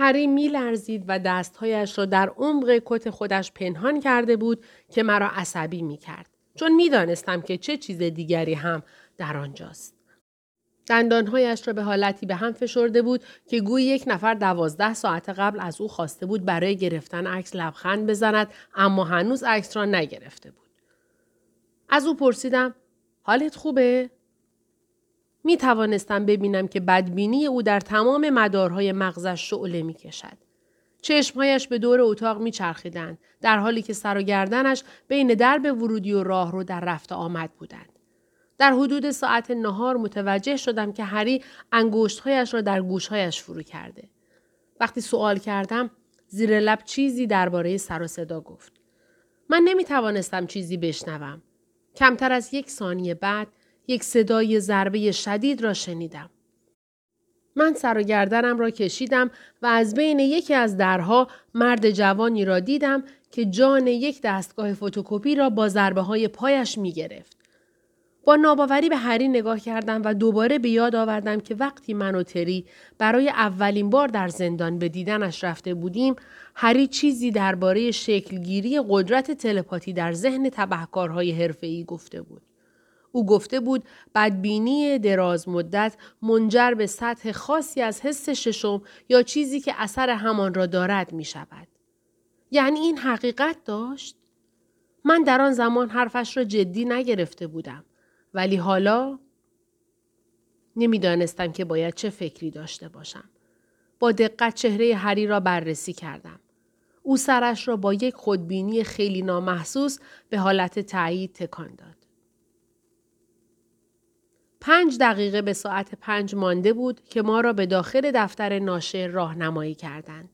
هری میلرزید و دستهایش را در عمق کت خودش پنهان کرده بود که مرا عصبی می کرد. چون می‌دانستم که چه چیز دیگری هم در آنجاست. دندانهایش را به حالتی به هم فشرده بود که گویی یک نفر دوازده ساعت قبل از او خواسته بود برای گرفتن عکس لبخند بزند اما هنوز عکس را نگرفته بود. از او پرسیدم حالت خوبه؟ می توانستم ببینم که بدبینی او در تمام مدارهای مغزش شعله می کشد. چشمهایش به دور اتاق می چرخیدند در حالی که سر و گردنش بین درب ورودی و راه رو در رفت آمد بودند. در حدود ساعت نهار متوجه شدم که هری انگشتهایش را در گوشهایش فرو کرده. وقتی سوال کردم زیر لب چیزی درباره سر و صدا گفت. من نمی توانستم چیزی بشنوم. کمتر از یک ثانیه بعد یک صدای ضربه شدید را شنیدم. من سر و گردنم را کشیدم و از بین یکی از درها مرد جوانی را دیدم که جان یک دستگاه فتوکپی را با ضربه های پایش می گرفت. با ناباوری به هری نگاه کردم و دوباره به یاد آوردم که وقتی من و تری برای اولین بار در زندان به دیدنش رفته بودیم هری چیزی درباره شکلگیری قدرت تلپاتی در ذهن تبهکارهای حرفه‌ای گفته بود. او گفته بود بدبینی دراز مدت منجر به سطح خاصی از حس ششم یا چیزی که اثر همان را دارد می شود. یعنی این حقیقت داشت؟ من در آن زمان حرفش را جدی نگرفته بودم. ولی حالا نمی‌دانستم که باید چه فکری داشته باشم. با دقت چهره هری را بررسی کردم. او سرش را با یک خودبینی خیلی نامحسوس به حالت تایید تکان داد. پنج دقیقه به ساعت پنج مانده بود که ما را به داخل دفتر ناشر راهنمایی کردند.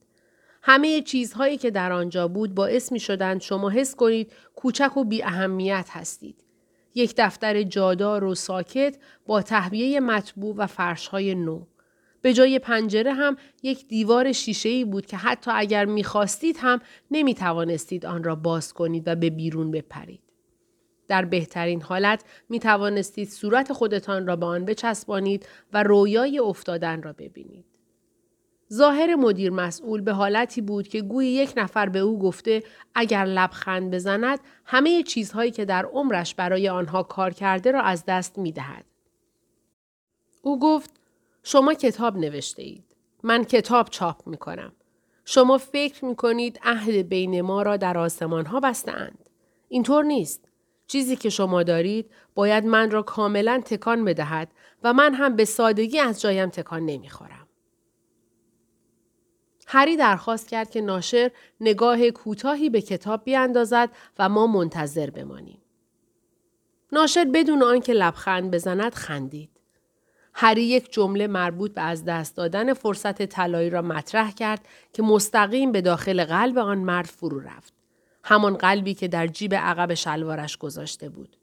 همه چیزهایی که در آنجا بود باعث می شدند شما حس کنید کوچک و بی اهمیت هستید. یک دفتر جادار و ساکت با تهویه مطبوع و فرشهای نو. به جای پنجره هم یک دیوار شیشه‌ای بود که حتی اگر می‌خواستید هم نمی توانستید آن را باز کنید و به بیرون بپرید. در بهترین حالت می توانستید صورت خودتان را به آن بچسبانید و رویای افتادن را ببینید. ظاهر مدیر مسئول به حالتی بود که گویی یک نفر به او گفته اگر لبخند بزند همه چیزهایی که در عمرش برای آنها کار کرده را از دست می دهد. او گفت شما کتاب نوشته اید. من کتاب چاپ می کنم. شما فکر می کنید عهد بین ما را در آسمان ها بسته اند. اینطور نیست. چیزی که شما دارید باید من را کاملا تکان بدهد و من هم به سادگی از جایم تکان نمی‌خورم. هری درخواست کرد که ناشر نگاه کوتاهی به کتاب بیاندازد و ما منتظر بمانیم. ناشر بدون آنکه لبخند بزند خندید. هری یک جمله مربوط به از دست دادن فرصت طلایی را مطرح کرد که مستقیم به داخل قلب آن مرد فرو رفت. همان قلبی که در جیب عقب شلوارش گذاشته بود.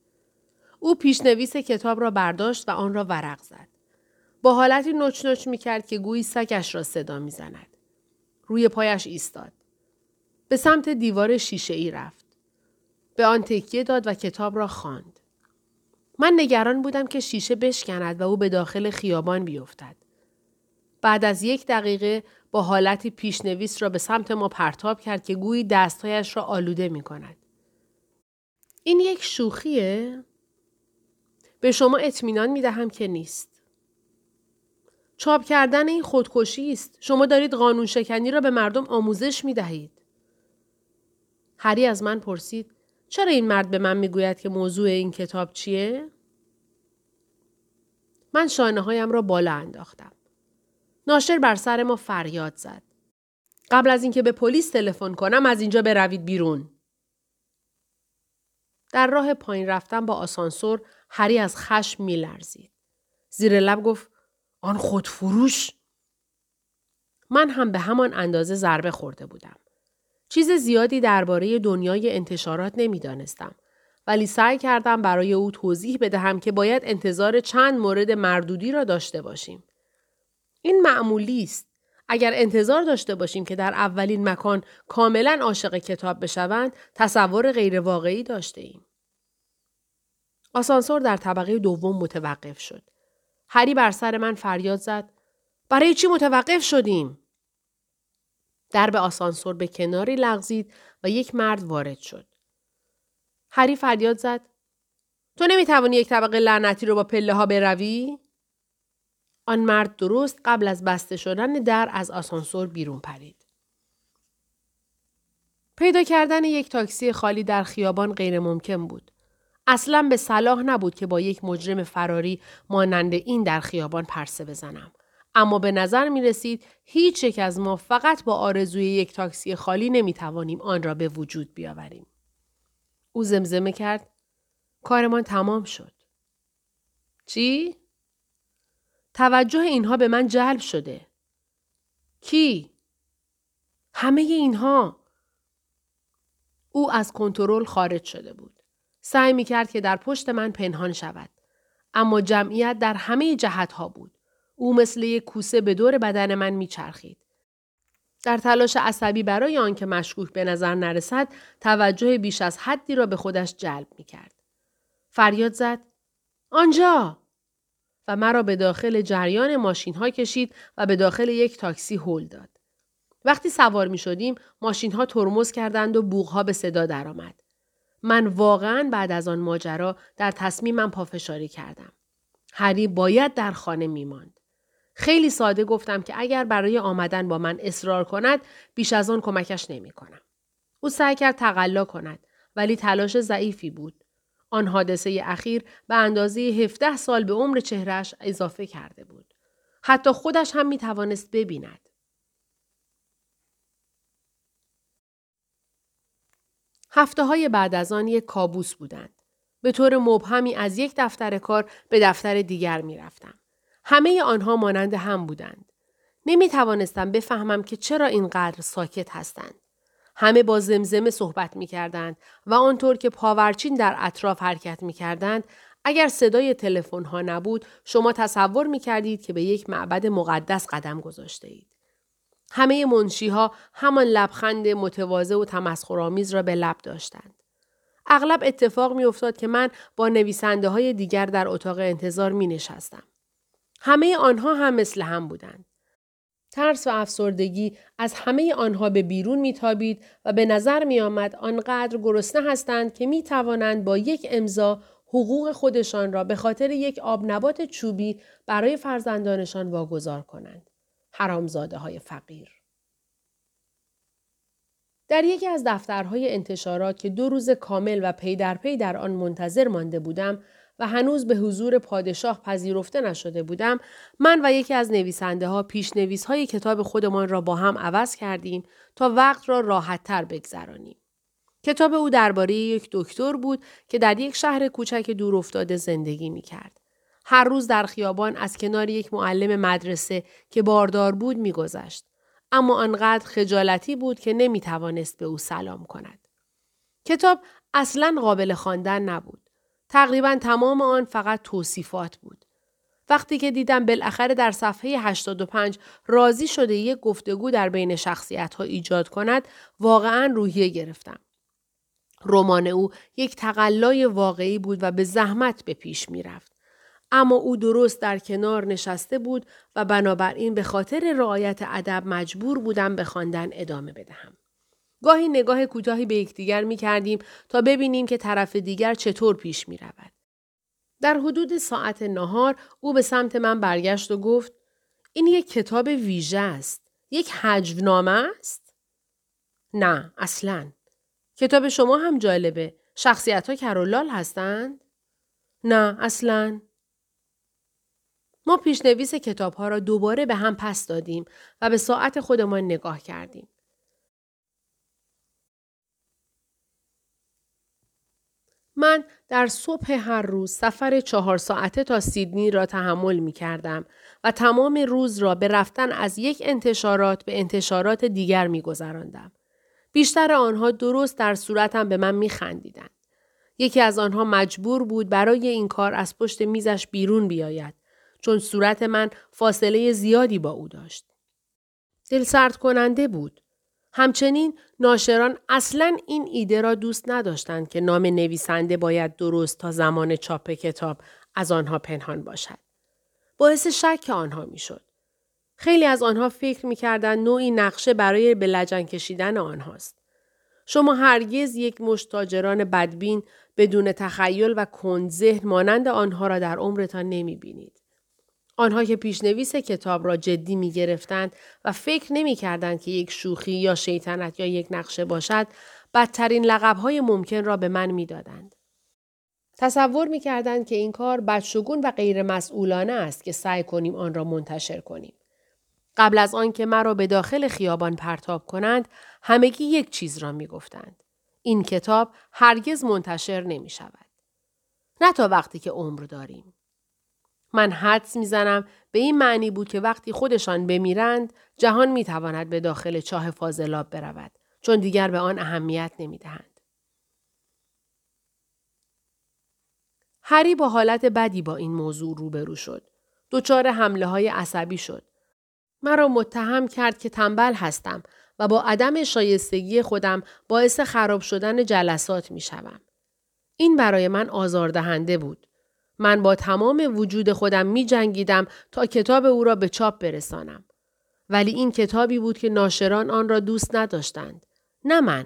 او پیشنویس کتاب را برداشت و آن را ورق زد. با حالتی نچ می کرد که گویی سگش را صدا می زند. روی پایش ایستاد. به سمت دیوار شیشه ای رفت. به آن تکیه داد و کتاب را خواند. من نگران بودم که شیشه بشکند و او به داخل خیابان بیفتد. بعد از یک دقیقه با حالتی پیشنویس را به سمت ما پرتاب کرد که گویی دستهایش را آلوده می کند. این یک شوخیه؟ به شما اطمینان می دهم که نیست. چاپ کردن این خودکشی است. شما دارید قانون شکنی را به مردم آموزش می دهید. هری از من پرسید چرا این مرد به من می‌گوید که موضوع این کتاب چیه؟ من شانه هایم را بالا انداختم. ناشر بر سر ما فریاد زد. قبل از اینکه به پلیس تلفن کنم از اینجا بروید بیرون. در راه پایین رفتن با آسانسور هری از خشم میلرزید. زیر لب گفت آن خودفروش من هم به همان اندازه ضربه خورده بودم. چیز زیادی درباره دنیای انتشارات نمی‌دانستم ولی سعی کردم برای او توضیح بدهم که باید انتظار چند مورد مردودی را داشته باشیم. این معمولی است. اگر انتظار داشته باشیم که در اولین مکان کاملا عاشق کتاب بشوند تصور غیرواقعی داشته ایم. آسانسور در طبقه دوم متوقف شد. هری بر سر من فریاد زد. برای چی متوقف شدیم؟ درب آسانسور به کناری لغزید و یک مرد وارد شد. هری فریاد زد. تو نمی‌توانی یک طبقه لعنتی رو با پله ها بروی؟ آن مرد درست قبل از بسته شدن در از آسانسور بیرون پرید. پیدا کردن یک تاکسی خالی در خیابان غیر ممکن بود. اصلا به صلاح نبود که با یک مجرم فراری مانند این در خیابان پرسه بزنم. اما به نظر می رسید هیچ یک از ما فقط با آرزوی یک تاکسی خالی نمی توانیم آن را به وجود بیاوریم. او زمزمه کرد کارمان تمام شد. چی؟ توجه اینها به من جلب شده. کی؟ همه اینها. او از کنترل خارج شده بود. سعی می کرد که در پشت من پنهان شود. اما جمعیت در همه جهت ها بود. او مثل یک کوسه به دور بدن من می چرخید. در تلاش عصبی برای آنکه مشکوک به نظر نرسد توجه بیش از حدی را به خودش جلب می کرد. فریاد زد آنجا و مرا به داخل جریان ماشین ها کشید و به داخل یک تاکسی هل داد. وقتی سوار می شدیم ماشین ها ترمز کردند و بوغ ها به صدا درآمد. من واقعا بعد از آن ماجرا در تصمیمم پافشاری کردم. هری باید در خانه می ماند. خیلی ساده گفتم که اگر برای آمدن با من اصرار کند بیش از آن کمکش نمی کنم. او سعی کرد تقلا کند ولی تلاش ضعیفی بود. آن حادثه اخیر به اندازه 17 سال به عمر چهرش اضافه کرده بود. حتی خودش هم می توانست ببیند. هفته های بعد از آن یک کابوس بودند. به طور مبهمی از یک دفتر کار به دفتر دیگر می رفتم. همه آنها مانند هم بودند. نمی توانستم بفهمم که چرا اینقدر ساکت هستند. همه با زمزمه صحبت می کردند و آنطور که پاورچین در اطراف حرکت می کردند اگر صدای تلفن ها نبود شما تصور می کردید که به یک معبد مقدس قدم گذاشته اید. همه منشی ها همان لبخند متواضع و تمسخرآمیز را به لب داشتند. اغلب اتفاق می افتاد که من با نویسنده های دیگر در اتاق انتظار می نشستم. همه آنها هم مثل هم بودند. ترس و افسردگی از همه آنها به بیرون میتابید و به نظر می آمد آنقدر گرسنه هستند که می توانند با یک امضا حقوق خودشان را به خاطر یک آب نبات چوبی برای فرزندانشان واگذار کنند. حرامزاده های فقیر. در یکی از دفترهای انتشارات که دو روز کامل و پی در پی در آن منتظر مانده بودم و هنوز به حضور پادشاه پذیرفته نشده بودم من و یکی از نویسنده ها پیش نویس های کتاب خودمان را با هم عوض کردیم تا وقت را راحت تر بگذرانیم. کتاب او درباره یک دکتر بود که در یک شهر کوچک دور افتاده زندگی می کرد. هر روز در خیابان از کنار یک معلم مدرسه که باردار بود میگذشت اما آنقدر خجالتی بود که نمی توانست به او سلام کند. کتاب اصلا قابل خواندن نبود. تقریبا تمام آن فقط توصیفات بود. وقتی که دیدم بالاخره در صفحه 85 راضی شده یک گفتگو در بین شخصیت ها ایجاد کند واقعا روحیه گرفتم. رمان او یک تقلای واقعی بود و به زحمت به پیش می رفت. اما او درست در کنار نشسته بود و بنابراین به خاطر رعایت ادب مجبور بودم به خواندن ادامه بدهم. گاهی نگاه کوتاهی به یکدیگر می کردیم تا ببینیم که طرف دیگر چطور پیش می رود. در حدود ساعت نهار او به سمت من برگشت و گفت این یک کتاب ویژه است. یک حجونامه است؟ نه اصلا. کتاب شما هم جالبه. شخصیت ها کرولال هستند؟ نه اصلا. ما پیشنویس کتاب ها را دوباره به هم پس دادیم و به ساعت خودمان نگاه کردیم. من در صبح هر روز سفر چهار ساعته تا سیدنی را تحمل می کردم و تمام روز را به رفتن از یک انتشارات به انتشارات دیگر می گذراندم. بیشتر آنها درست در صورتم به من می خندیدن. یکی از آنها مجبور بود برای این کار از پشت میزش بیرون بیاید چون صورت من فاصله زیادی با او داشت. دل سرد کننده بود. همچنین ناشران اصلا این ایده را دوست نداشتند که نام نویسنده باید درست تا زمان چاپ کتاب از آنها پنهان باشد. باعث شک آنها می‌شد. خیلی از آنها فکر می‌کردند نوعی نقشه برای به کشیدن آنهاست. شما هرگز یک مشتاجران بدبین بدون تخیل و کندذهن مانند آنها را در عمرتان نمی بینید. آنها که پیشنویس کتاب را جدی می گرفتند و فکر نمی کردند که یک شوخی یا شیطنت یا یک نقشه باشد بدترین لقبهای ممکن را به من می دادند. تصور می کردند که این کار بدشگون و غیر مسئولانه است که سعی کنیم آن را منتشر کنیم. قبل از آنکه مرا به داخل خیابان پرتاب کنند همگی یک چیز را می گفتند. این کتاب هرگز منتشر نمی شود. نه تا وقتی که عمر داریم. من حدس می‌زنم به این معنی بود که وقتی خودشان بمیرند جهان می‌تواند به داخل چاه فاضلاب برود چون دیگر به آن اهمیت نمی‌دهند. هری با حالت بدی با این موضوع روبرو شد. دچار حمله های عصبی شد. مرا متهم کرد که تنبل هستم و با عدم شایستگی خودم باعث خراب شدن جلسات می شوم. این برای من آزاردهنده بود. من با تمام وجود خودم می جنگیدم تا کتاب او را به چاپ برسانم. ولی این کتابی بود که ناشران آن را دوست نداشتند. نه من.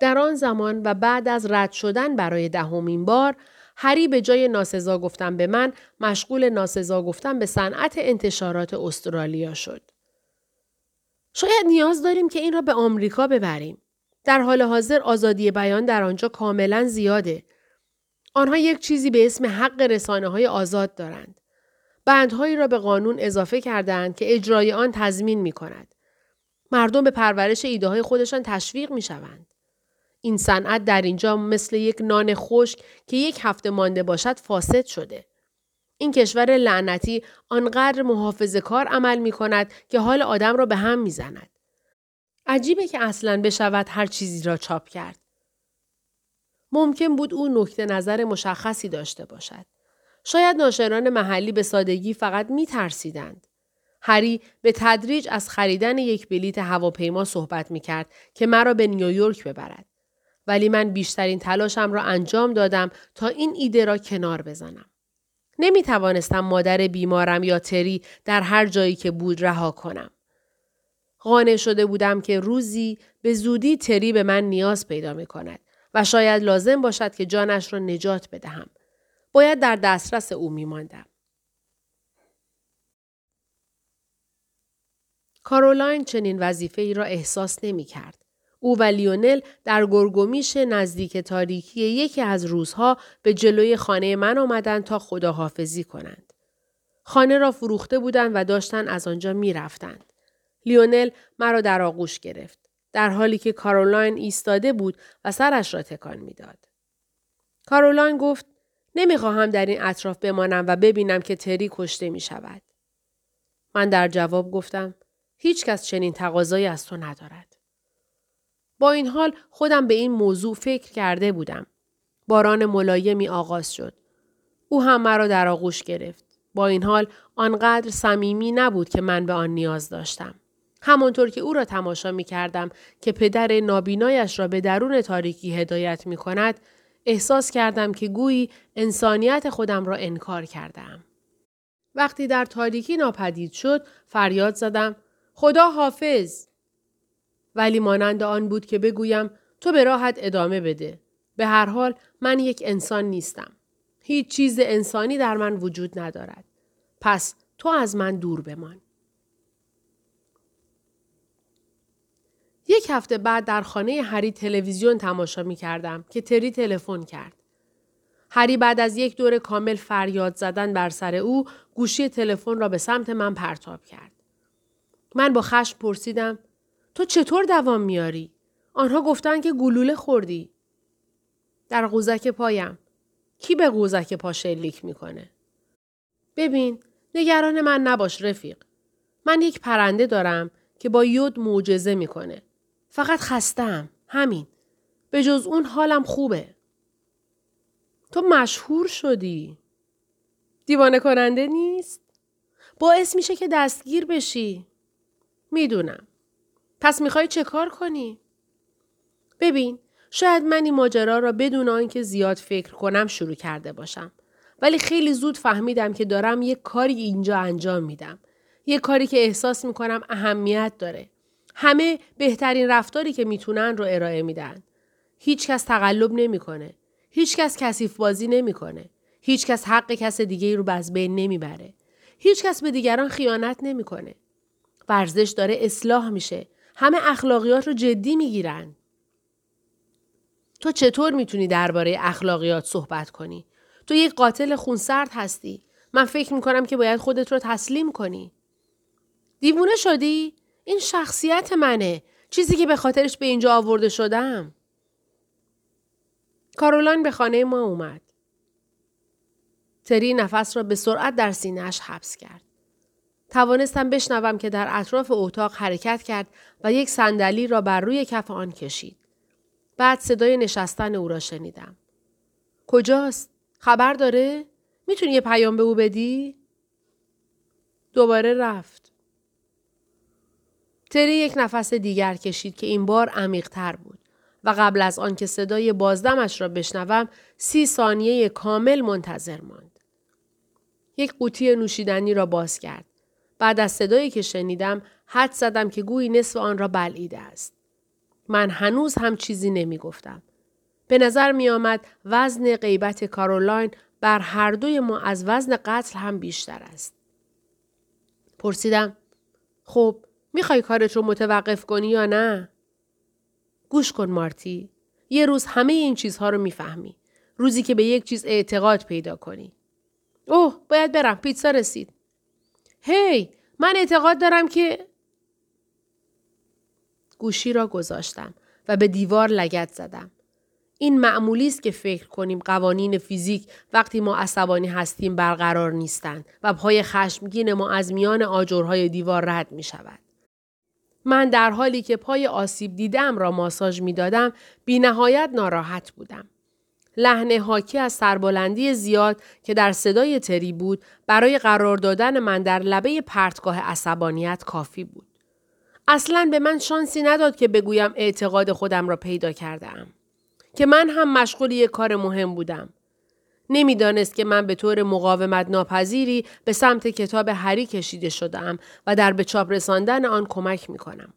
در آن زمان و بعد از رد شدن برای دهمین بار هری به جای ناسزا گفتن به من مشغول ناسزا گفتن به صنعت انتشارات استرالیا شد. شاید نیاز داریم که این را به آمریکا ببریم. در حال حاضر آزادی بیان در آنجا کاملا زیاده. آنها یک چیزی به اسم حق رسانه های آزاد دارند. بندهایی را به قانون اضافه کردند که اجرای آن تضمین می کند. مردم به پرورش ایده های خودشان تشویق می شوند. این صنعت در اینجا مثل یک نان خشک که یک هفته مانده باشد فاسد شده. این کشور لعنتی آنقدر محافظ کار عمل می کند که حال آدم را به هم می زند. عجیبه که اصلا بشود هر چیزی را چاپ کرد. ممکن بود او نکته نظر مشخصی داشته باشد. شاید ناشران محلی به سادگی فقط می ترسیدند. هری به تدریج از خریدن یک بلیت هواپیما صحبت می کرد که مرا به نیویورک ببرد. ولی من بیشترین تلاشم را انجام دادم تا این ایده را کنار بزنم. نمی توانستم مادر بیمارم یا تری در هر جایی که بود رها کنم. قانع شده بودم که روزی به زودی تری به من نیاز پیدا می کند و شاید لازم باشد که جانش را نجات بدهم. باید در دسترس او می ماندم. کارولاین چنین وظیفه ای را احساس نمی کرد. او و لیونل در گرگومیش نزدیک تاریکی یکی از روزها به جلوی خانه من آمدند تا خداحافظی کنند. خانه را فروخته بودند و داشتن از آنجا می رفتند. لیونل مرا در آغوش گرفت. در حالی که کارولاین ایستاده بود و سرش را تکان می‌داد. کارولاین گفت نمی‌خواهم در این اطراف بمانم و ببینم که تری کشته می شود. من در جواب گفتم هیچ کس چنین تقاضایی از تو ندارد. با این حال خودم به این موضوع فکر کرده بودم. باران ملایمی آغاز شد. او هم مرا در آغوش گرفت. با این حال آنقدر صمیمی نبود که من به آن نیاز داشتم. همانطور که او را تماشا می کردم که پدر نابینایش را به درون تاریکی هدایت می کند، احساس کردم که گویی انسانیت خودم را انکار کردم. وقتی در تاریکی ناپدید شد، فریاد زدم خدا حافظ. ولی مانند آن بود که بگویم تو به راحت ادامه بده. به هر حال من یک انسان نیستم. هیچ چیز انسانی در من وجود ندارد. پس تو از من دور بمان. یک هفته بعد در خانه هری تلویزیون تماشا می کردم که تری تلفن کرد. هری بعد از یک دور کامل فریاد زدن بر سر او گوشی تلفن را به سمت من پرتاب کرد. من با خشم پرسیدم تو چطور دوام میاری؟ آنها گفتن که گلوله خوردی. در قوزک پایم. کی به قوزک پا شلیک می‌کنه؟ ببین نگران من نباش رفیق. من یک پرنده دارم که با یود معجزه می‌کنه. فقط خستم. همین. به جز اون حالم خوبه. تو مشهور شدی. دیوانه کننده نیست؟ باعث میشه که دستگیر بشی. می‌دونم. پس می‌خوای چه کار کنی؟ ببین شاید من این ماجرا را بدون آنکه زیاد فکر کنم شروع کرده باشم. ولی خیلی زود فهمیدم که دارم یک کاری اینجا انجام میدم. یه کاری که احساس می‌کنم اهمیت داره. همه بهترین رفتاری که می‌تونن رو ارائه میدن. هیچ کس تقلب نمی‌کنه. هیچ کس کثیف بازی نمی‌کنه. هیچ کس حق کس دیگه رو از بین نمی‌بره. هیچ کس به دیگران خیانت نمی‌کنه. ورزش داره اصلاح میشه. همه اخلاقیات رو جدی می‌گیرن. تو چطور می‌تونی درباره اخلاقیات صحبت کنی؟ تو یک قاتل خونسرد هستی. من فکر می‌کنم که باید خودت رو تسلیم کنی. دیوونه شدی؟ این شخصیت منه. چیزی که به خاطرش به اینجا آورده شدم. کارولان به خانه ما اومد. تری نفس را به سرعت در سینهش حبس کرد. توانستم بشنوم که در اطراف اتاق حرکت کرد و یک صندلی را بر روی کف آن کشید. بعد صدای نشستن او را شنیدم. کجاست؟ خبر داره؟ می‌تونی یه پیام به او بدی؟ دوباره رفت. تری یک نفس دیگر کشید که این بار عمیقتر بود و قبل از آنکه صدای بازدمش را بشنوم سی ثانیه کامل منتظر ماند. یک قوطی نوشیدنی را باز کرد. بعد از صدایی که شنیدم حد زدم که گویی نصف آن را بلعیده است. من هنوز هم چیزی نمی گفتم. به نظر می آمد وزن غیبت کارولاین بر هر دوی ما از وزن قتل هم بیشتر است. پرسیدم خب می‌خوای کارت رو متوقف کنی یا نه؟ گوش کن مارتی. یه روز همه این چیزها رو می‌فهمی. روزی که به یک چیز اعتقاد پیدا کنی. اوه باید برم پیتزا رسید. هی من اعتقاد دارم که گوشی را گذاشتم و به دیوار لگت زدم. این معمولی است که فکر کنیم قوانین فیزیک وقتی ما عصبانی هستیم برقرار نیستند و پای خشمگین ما از میان آجرهای دیوار رد می شود. من در حالی که پای آسیب دیدم را ماساژ می دادم بی نهایت ناراحت بودم. لحن حاکی از سربلندی زیاد که در صدای تری بود برای قرار دادن من در لبه پرتگاه عصبانیت کافی بود. اصلا به من شانسی نداد که بگویم اعتقاد خودم را پیدا کرده ام. که من هم مشغول یک کار مهم بودم. نمی‌دانست که من به طور مقاومت ناپذیری به سمت کتاب هری کشیده شدم و در به چاپ رساندن آن کمک می کنم.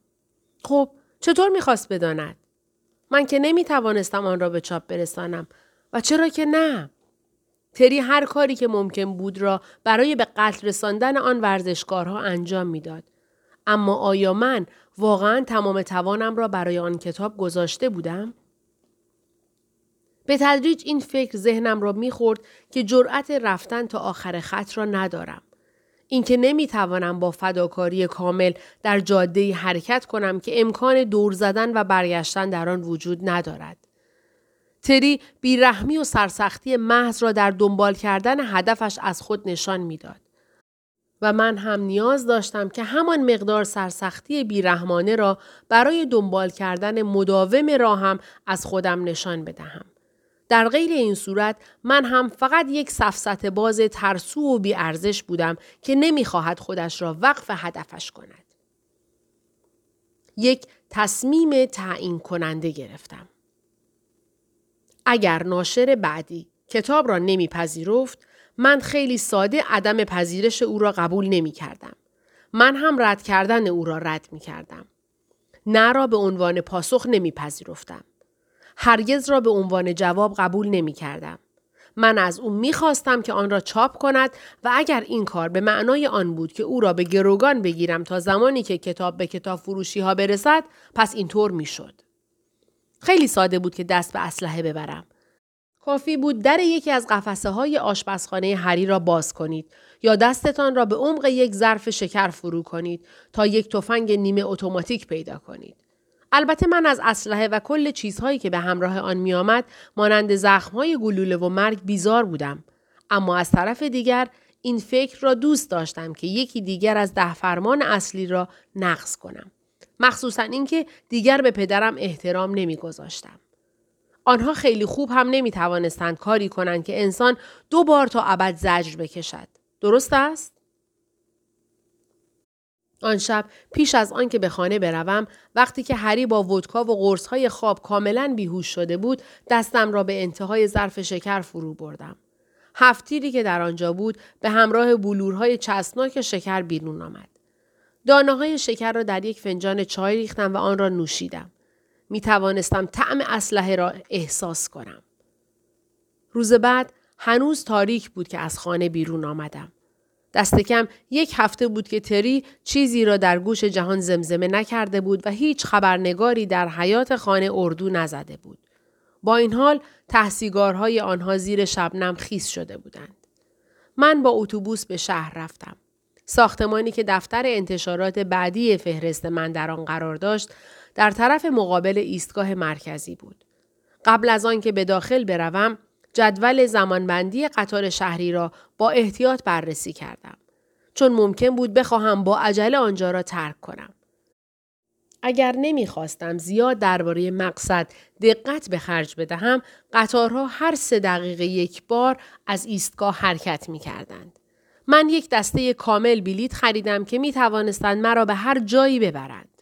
خب چطور می‌خواست بداند؟ من که نمی توانستم آن را به چاپ برسانم و چرا که نه؟ تری هر کاری که ممکن بود را برای به قتل رساندن آن ورزشکارها انجام می‌داد. اما آیا من واقعا تمام توانم را برای آن کتاب گذاشته بودم؟ به تدریج این فکر ذهنم را می‌خورد که جرأت رفتن تا آخر خط را ندارم. اینکه نمی‌توانم با فداکاری کامل در جاده حرکت کنم که امکان دور زدن و برگشتن در آن وجود ندارد. تری بیرحمی و سرسختی محض را در دنبال کردن هدفش از خود نشان می‌داد. و من هم نیاز داشتم که همان مقدار سرسختی بیرحمانه را برای دنبال کردن مداوم راهم از خودم نشان بدهم. در غیر این صورت من هم فقط یک سفسط باز ترسو و بیارزش بودم که نمی‌خواهد خودش را وقف هدفش کند. یک تصمیم تعیین کننده گرفتم. اگر ناشر بعدی کتاب را نمیپذیرفت من خیلی ساده عدم پذیرش او را قبول نمی کردم. من هم رد کردن او را رد می کردم. نه را به عنوان پاسخ نمیپذیرفتم. هرگز را به عنوان جواب قبول نمی کردم. من از او می خواستم که آن را چاپ کند و اگر این کار به معنای آن بود که او را به گروگان بگیرم تا زمانی که کتاب به کتاب فروشی ها برسد پس اینطور می شد. خیلی ساده بود که دست به اسلحه ببرم. کافی بود در یکی از قفسه های آشپزخانه هری را باز کنید یا دستتان را به عمق یک ظرف شکر فرو کنید تا یک تفنگ نیمه اتوماتیک پیدا کنید. البته من از اسلحه و کل چیزهایی که به همراه آن میآمد مانند زخمهای گلوله و مرگ بیزار بودم. اما از طرف دیگر این فکر را دوست داشتم که یکی دیگر از ده فرمان اصلی را نقض کنم. مخصوصا اینکه دیگر به پدرم احترام نمیگذاشتم. آنها خیلی خوب هم نمی توانستند کاری کنند که انسان دو بار تا ابد زجر بکشد. درست است؟ آن شب پیش از آنکه به خانه بروم وقتی که هری با ودکا و قرصهای خواب کاملا بیهوش شده بود دستم را به انتهای ظرف شکر فرو بردم هفتیری که در آنجا بود به همراه بلورهای چسبناک شکر بیرون آمد دانه های شکر را در یک فنجان چای ریختم و آن را نوشیدم. می توانستم طعم اسلحه را احساس کنم. روز بعد هنوز تاریک بود که از خانه بیرون آمدم. دست کم یک هفته بود که تری چیزی را در گوش جهان زمزمه نکرده بود و هیچ خبرنگاری در حیات خانه اردو نزده بود. با این حال تحصیگارهای آنها زیر شبنم خیس شده بودند. من با اتوبوس به شهر رفتم. ساختمانی که دفتر انتشارات بعدی فهرست من در آن قرار داشت در طرف مقابل ایستگاه مرکزی بود. قبل از آن که به داخل بروم جدول زمانبندی قطار شهری را با احتیاط بررسی کردم. چون ممکن بود بخواهم با عجله آنجا را ترک کنم. اگر نمی‌خواستم زیاد درباره مقصد دقت به خرج بدهم قطارها هر سه دقیقه یک بار از ایستگاه حرکت می کردند. من یک دسته کامل بلیت خریدم که می توانستند مرا به هر جایی ببرند.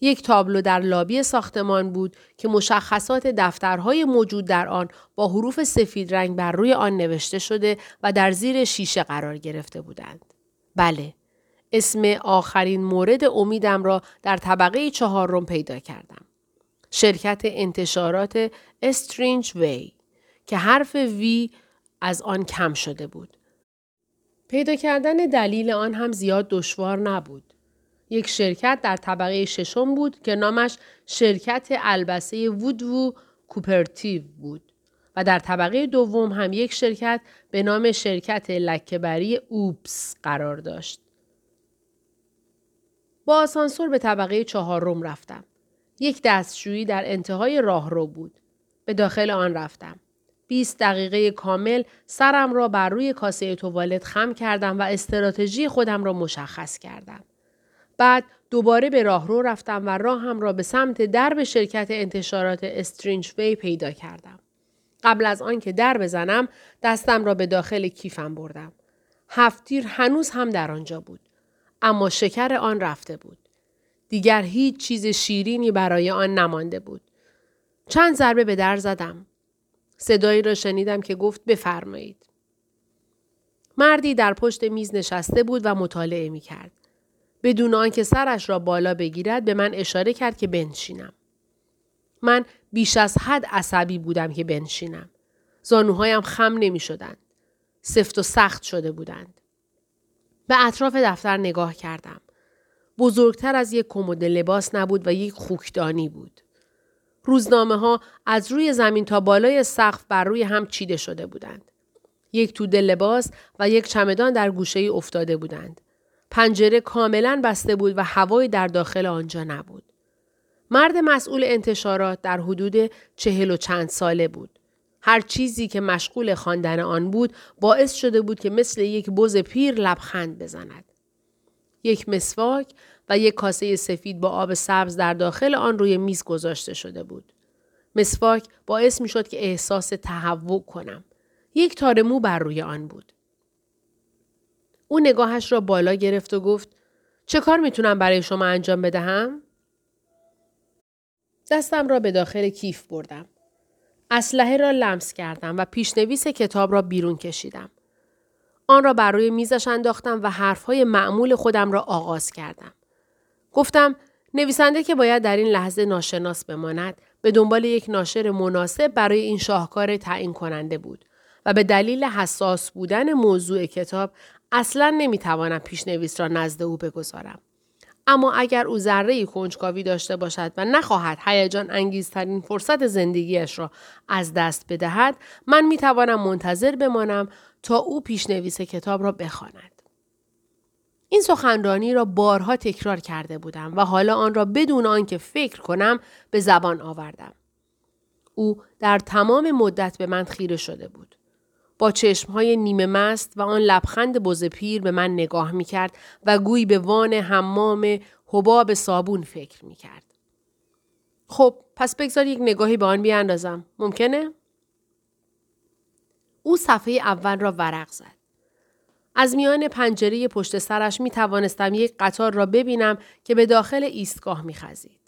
یک تابلو در لابی ساختمان بود که مشخصات دفترهای موجود در آن با حروف سفید رنگ بر روی آن نوشته شده و در زیر شیشه قرار گرفته بودند. بله، اسم آخرین مورد امیدم را در طبقه چهارم پیدا کردم. شرکت انتشارات استرینج وی که حرف وی از آن کم شده بود. پیدا کردن دلیل آن هم زیاد دشوار نبود. یک شرکت در طبقه ششم بود که نامش شرکت البسه وودوو کوپرتیو بود و در طبقه دوم هم یک شرکت به نام شرکت لکهبری اوپس قرار داشت. با آسانسور به طبقه چهارم رفتم. یک دستشویی در انتهای راهرو بود. به داخل آن رفتم. 20 دقیقه کامل سرم را بر روی کاسه توالت خم کردم و استراتژی خودم را مشخص کردم. بعد دوباره به راهرو رفتم و راهم را به سمت درب شرکت انتشارات استرینج وی پیدا کردم. قبل از آنکه در بزنم دستم را به داخل کیفم بردم. هفتیر هنوز هم در آنجا بود. اما شکر آن رفته بود. دیگر هیچ چیز شیرینی برای آن نمانده بود. چند ضربه به در زدم. صدایی را شنیدم که گفت بفرمایید. مردی در پشت میز نشسته بود و مطالعه می کرد. بدون آنکه سرش را بالا بگیرد به من اشاره کرد که بنشینم. من بیش از حد عصبی بودم که بنشینم. زانوهایم خم نمی شدند. سفت و سخت شده بودند. به اطراف دفتر نگاه کردم. بزرگتر از یک کمد لباس نبود و یک خوکدانی بود. روزنامه ها از روی زمین تا بالای سقف بر روی هم چیده شده بودند. یک توده لباس و یک چمدان در گوشه ای افتاده بودند. پنجره کاملا بسته بود و هوایی در داخل آنجا نبود. مرد مسئول انتشارات در حدود چهل و چند ساله بود. هر چیزی که مشغول خواندن آن بود باعث شده بود که مثل یک بز پیر لبخند بزند. یک مسواک و یک کاسه سفید با آب سبز در داخل آن روی میز گذاشته شده بود. مسواک باعث می شد که احساس تهوع کنم. یک تار مو بر روی آن بود. او نگاهش را بالا گرفت و گفت چه کار می‌تونم برای شما انجام بدهم؟ دستم را به داخل کیف بردم. اسلحه را لمس کردم و پیشنویس کتاب را بیرون کشیدم. آن را بر روی میزش انداختم و حرفهای معمول خودم را آغاز کردم. گفتم نویسنده که باید در این لحظه ناشناس بماند به دنبال یک ناشر مناسب برای این شاهکار تعیین کننده بود و به دلیل حساس بودن موضوع کتاب اصلا نمی‌توانم پیشنویس را نزد او بگذارم. اما اگر او ذره کنجکاوی داشته باشد و نخواهد هیجان انگیزترین فرصت زندگیش را از دست بدهد من می‌توانم منتظر بمانم تا او پیشنویس کتاب را بخواند. این سخنرانی را بارها تکرار کرده بودم و حالا آن را بدون آنکه فکر کنم به زبان آوردم. او در تمام مدت به من خیره شده بود. با چشمهای نیمه مست و آن لبخند بز پیر به من نگاه می کرد و گویی به وان حمام حباب صابون فکر می کرد. خب پس بگذار یک نگاهی به آن بیاندازم. ممکنه؟ او صفحه اول را ورق زد. از میان پنجره پشت سرش می توانستم یک قطار را ببینم که به داخل ایستگاه می خزید.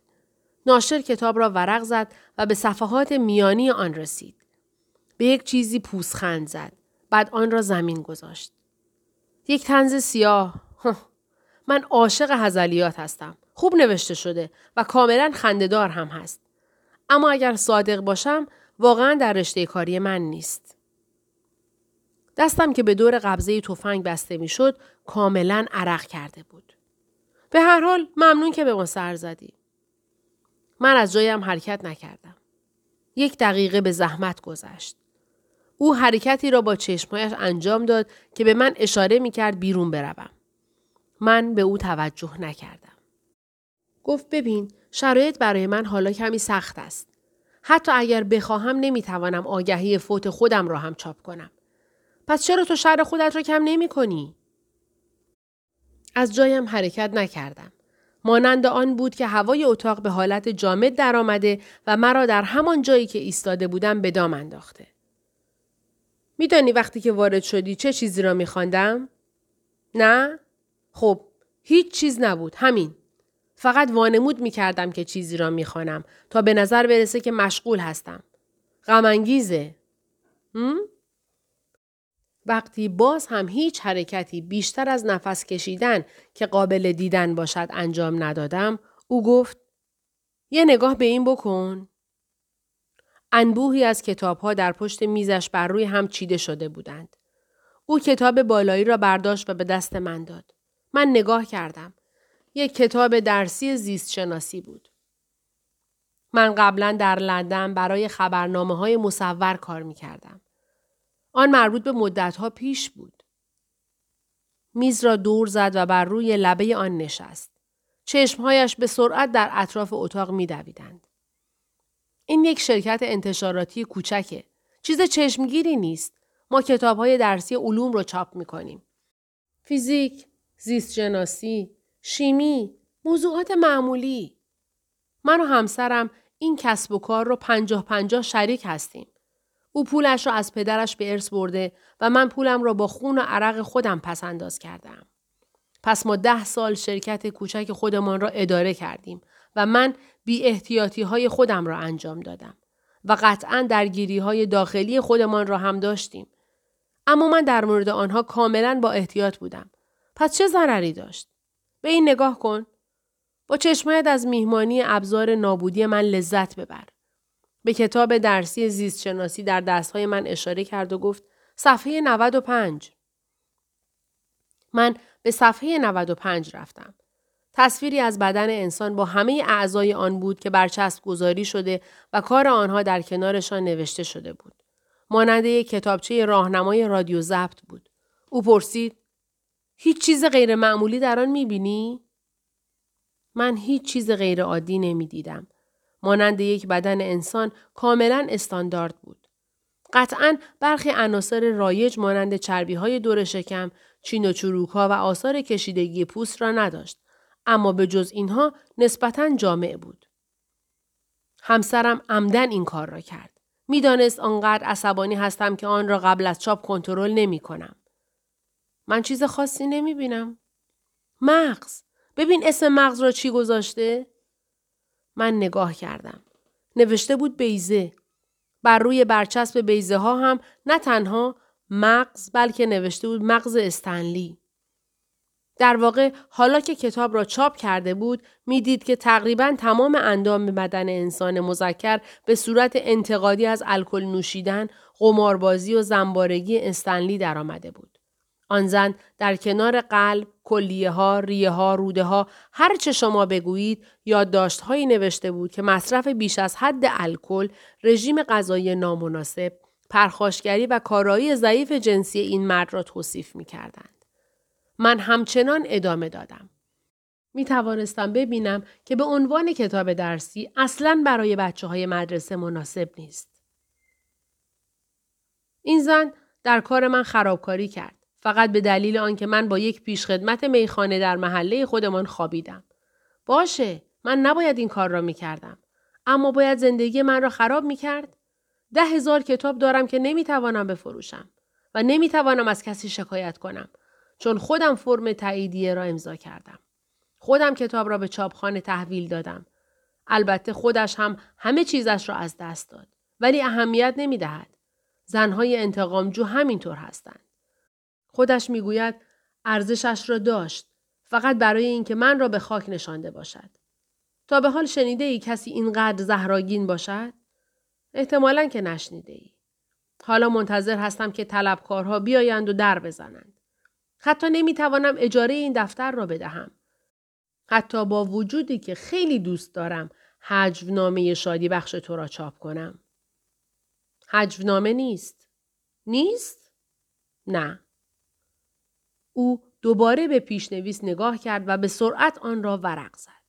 ناشر کتاب را ورق زد و به صفحات میانی آن رسید. به یک چیزی پوسخند زد. بعد آن را زمین گذاشت. یک تنز سیاه. من عاشق هزلیات هستم. خوب نوشته شده و کاملا خندهدار هم هست. اما اگر صادق باشم واقعا در رشته کاری من نیست. دستم که به دور قبضه تفنگ بسته می‌شد کاملا عرق کرده بود. به هر حال ممنون که به ما سر زدی. من از جایم حرکت نکردم. یک دقیقه به زحمت گذشت. او حرکتی را با چشمهایش انجام داد که به من اشاره می کرد بیرون بروم. من به او توجه نکردم. گفت ببین شرایط برای من حالا کمی سخت است. حتی اگر بخواهم نمی‌توانم آگهی فوت خودم را هم چاپ کنم. پس چرا تو شر خودت را کم نمی کنی؟ از جایم حرکت نکردم. مانند آن بود که هوای اتاق به حالت جامد درآمده و مرا در همان جایی که ایستاده بودم به دام انداخته. میدانی وقتی که وارد شدی چه چیزی را میخواندم؟ نه؟ خب هیچ چیز نبود همین. فقط وانمود می‌کردم که چیزی را می‌خوانم تا به نظر برسه که مشغول هستم. غمانگیزه. وقتی باز هم هیچ حرکتی بیشتر از نفس کشیدن که قابل دیدن باشد انجام ندادم او گفت یه نگاه به این بکن. انبوهی از کتابها در پشت میزش بر روی هم چیده شده بودند. او کتاب بالایی را برداشت و به دست من داد. من نگاه کردم. یک کتاب درسی زیست شناسی بود. من قبلا در لندن برای خبرنامه های مصور کار می کردم. آن مربوط به مدتها پیش بود. میز را دور زد و بر روی لبه آن نشست. چشمهایش به سرعت در اطراف اتاق می دویدند. این یک شرکت انتشاراتی کوچکه. چیز چشمگیری نیست. ما کتاب های درسی علوم رو چاپ می کنیم. فیزیک، زیست جناسی، شیمی، موضوعات معمولی. من و همسرم این کسب و کار رو پنجاه پنجاه شریک هستیم. او پولش را از پدرش به ارث برده و من پولم را با خون و عرق خودم پس انداز کردم. پس ما ده سال شرکت کوچک خودمان را اداره کردیم و من بی احتیاطی های خودم را انجام دادم و قطعا درگیری های داخلی خودمان را هم داشتیم. اما من در مورد آنها کاملا با احتیاط بودم. پس چه ضرری داشت؟ به این نگاه کن. با چشمایت از میهمانی ابزار نابودی من لذت ببر. به کتاب درسی زیست شناسی در دستهای من اشاره کرد و گفت صفحه 95. من به صفحه 95 رفتم. تصویری از بدن انسان با همه اعضای آن بود که برچسب گذاری شده و کار آنها در کنارشان نوشته شده بود. مانند یک کتابچه راهنمای رادیو ضبط بود. او پرسید هیچ چیز غیر معمولی در آن می‌بینی؟ من هیچ چیز غیر عادی نمی‌دیدم. مانند یک بدن انسان کاملا استاندارد بود. قطعا برخی عناصر رایج مانند چربی های دور شکم، چین و چروک ها و آثار کشیدگی پوست را نداشت. اما به جز اینها نسبتا جامع بود. همسرم عمدن این کار را کرد. می‌دانست آنقدر عصبانی هستم که آن را قبل از چاپ کنترل نمی کنم. من چیز خاصی نمی بینم. مغز. ببین اسم مغز را چی گذاشته؟ من نگاه کردم. نوشته بود بیزه. بر روی برچسب بیزه ها هم نه تنها مغز بلکه نوشته بود مغز استنلی. در واقع حالا که کتاب را چاپ کرده بود می‌دید که تقریبا تمام اندام بدن انسان مذکر به صورت انتقادی از الکل نوشیدن، قماربازی و زنبارگی استنلی درآمده بود. آن زن در کنار قلب، کلیه ها، ریه ها، روده ها، هر چه شما بگویید یادداشت هایی نوشته بود که مصرف بیش از حد الکل، رژیم غذایی نامناسب، پرخاشگری و کارایی ضعیف جنسی این مرد را توصیف می کردند. من همچنان ادامه دادم. می توانستم ببینم که به عنوان کتاب درسی اصلا برای بچه های مدرسه مناسب نیست. این زن در کار من خرابکاری کرد. فقط به دلیل آنکه من با یک پیشخدمت میخانه در محله خودمان خوابیدم. باشه، من نباید این کار را می‌کردم. اما باید زندگی من را خراب می‌کرد؟ ده هزار کتاب دارم که نمی‌توانم بفروشم و نمی‌توانم از کسی شکایت کنم چون خودم فرم تاییدیه را امضا کردم. خودم کتاب را به چاپخانه تحویل دادم. البته خودش هم همه چیزش را از دست داد. ولی اهمیت نمی دهد. زنهای انتقامجو همینطور هستند. خودش می‌گوید ارزشش را داشت. فقط برای اینکه من را به خاک نشانده باشد. تا به حال شنیده ای کسی اینقدر زهراگین باشد؟ احتمالا که نشنیده ای. حالا منتظر هستم که طلبکارها بیایند و در بزنند. حتی نمی‌توانم اجاره این دفتر را بدهم. حتی با وجودی که خیلی دوست دارم حجونامه شادی بخش تو را چاپ کنم. حجونامه نیست. نیست؟ نه. او دوباره به پیشنویس نگاه کرد و به سرعت آن را ورق زد.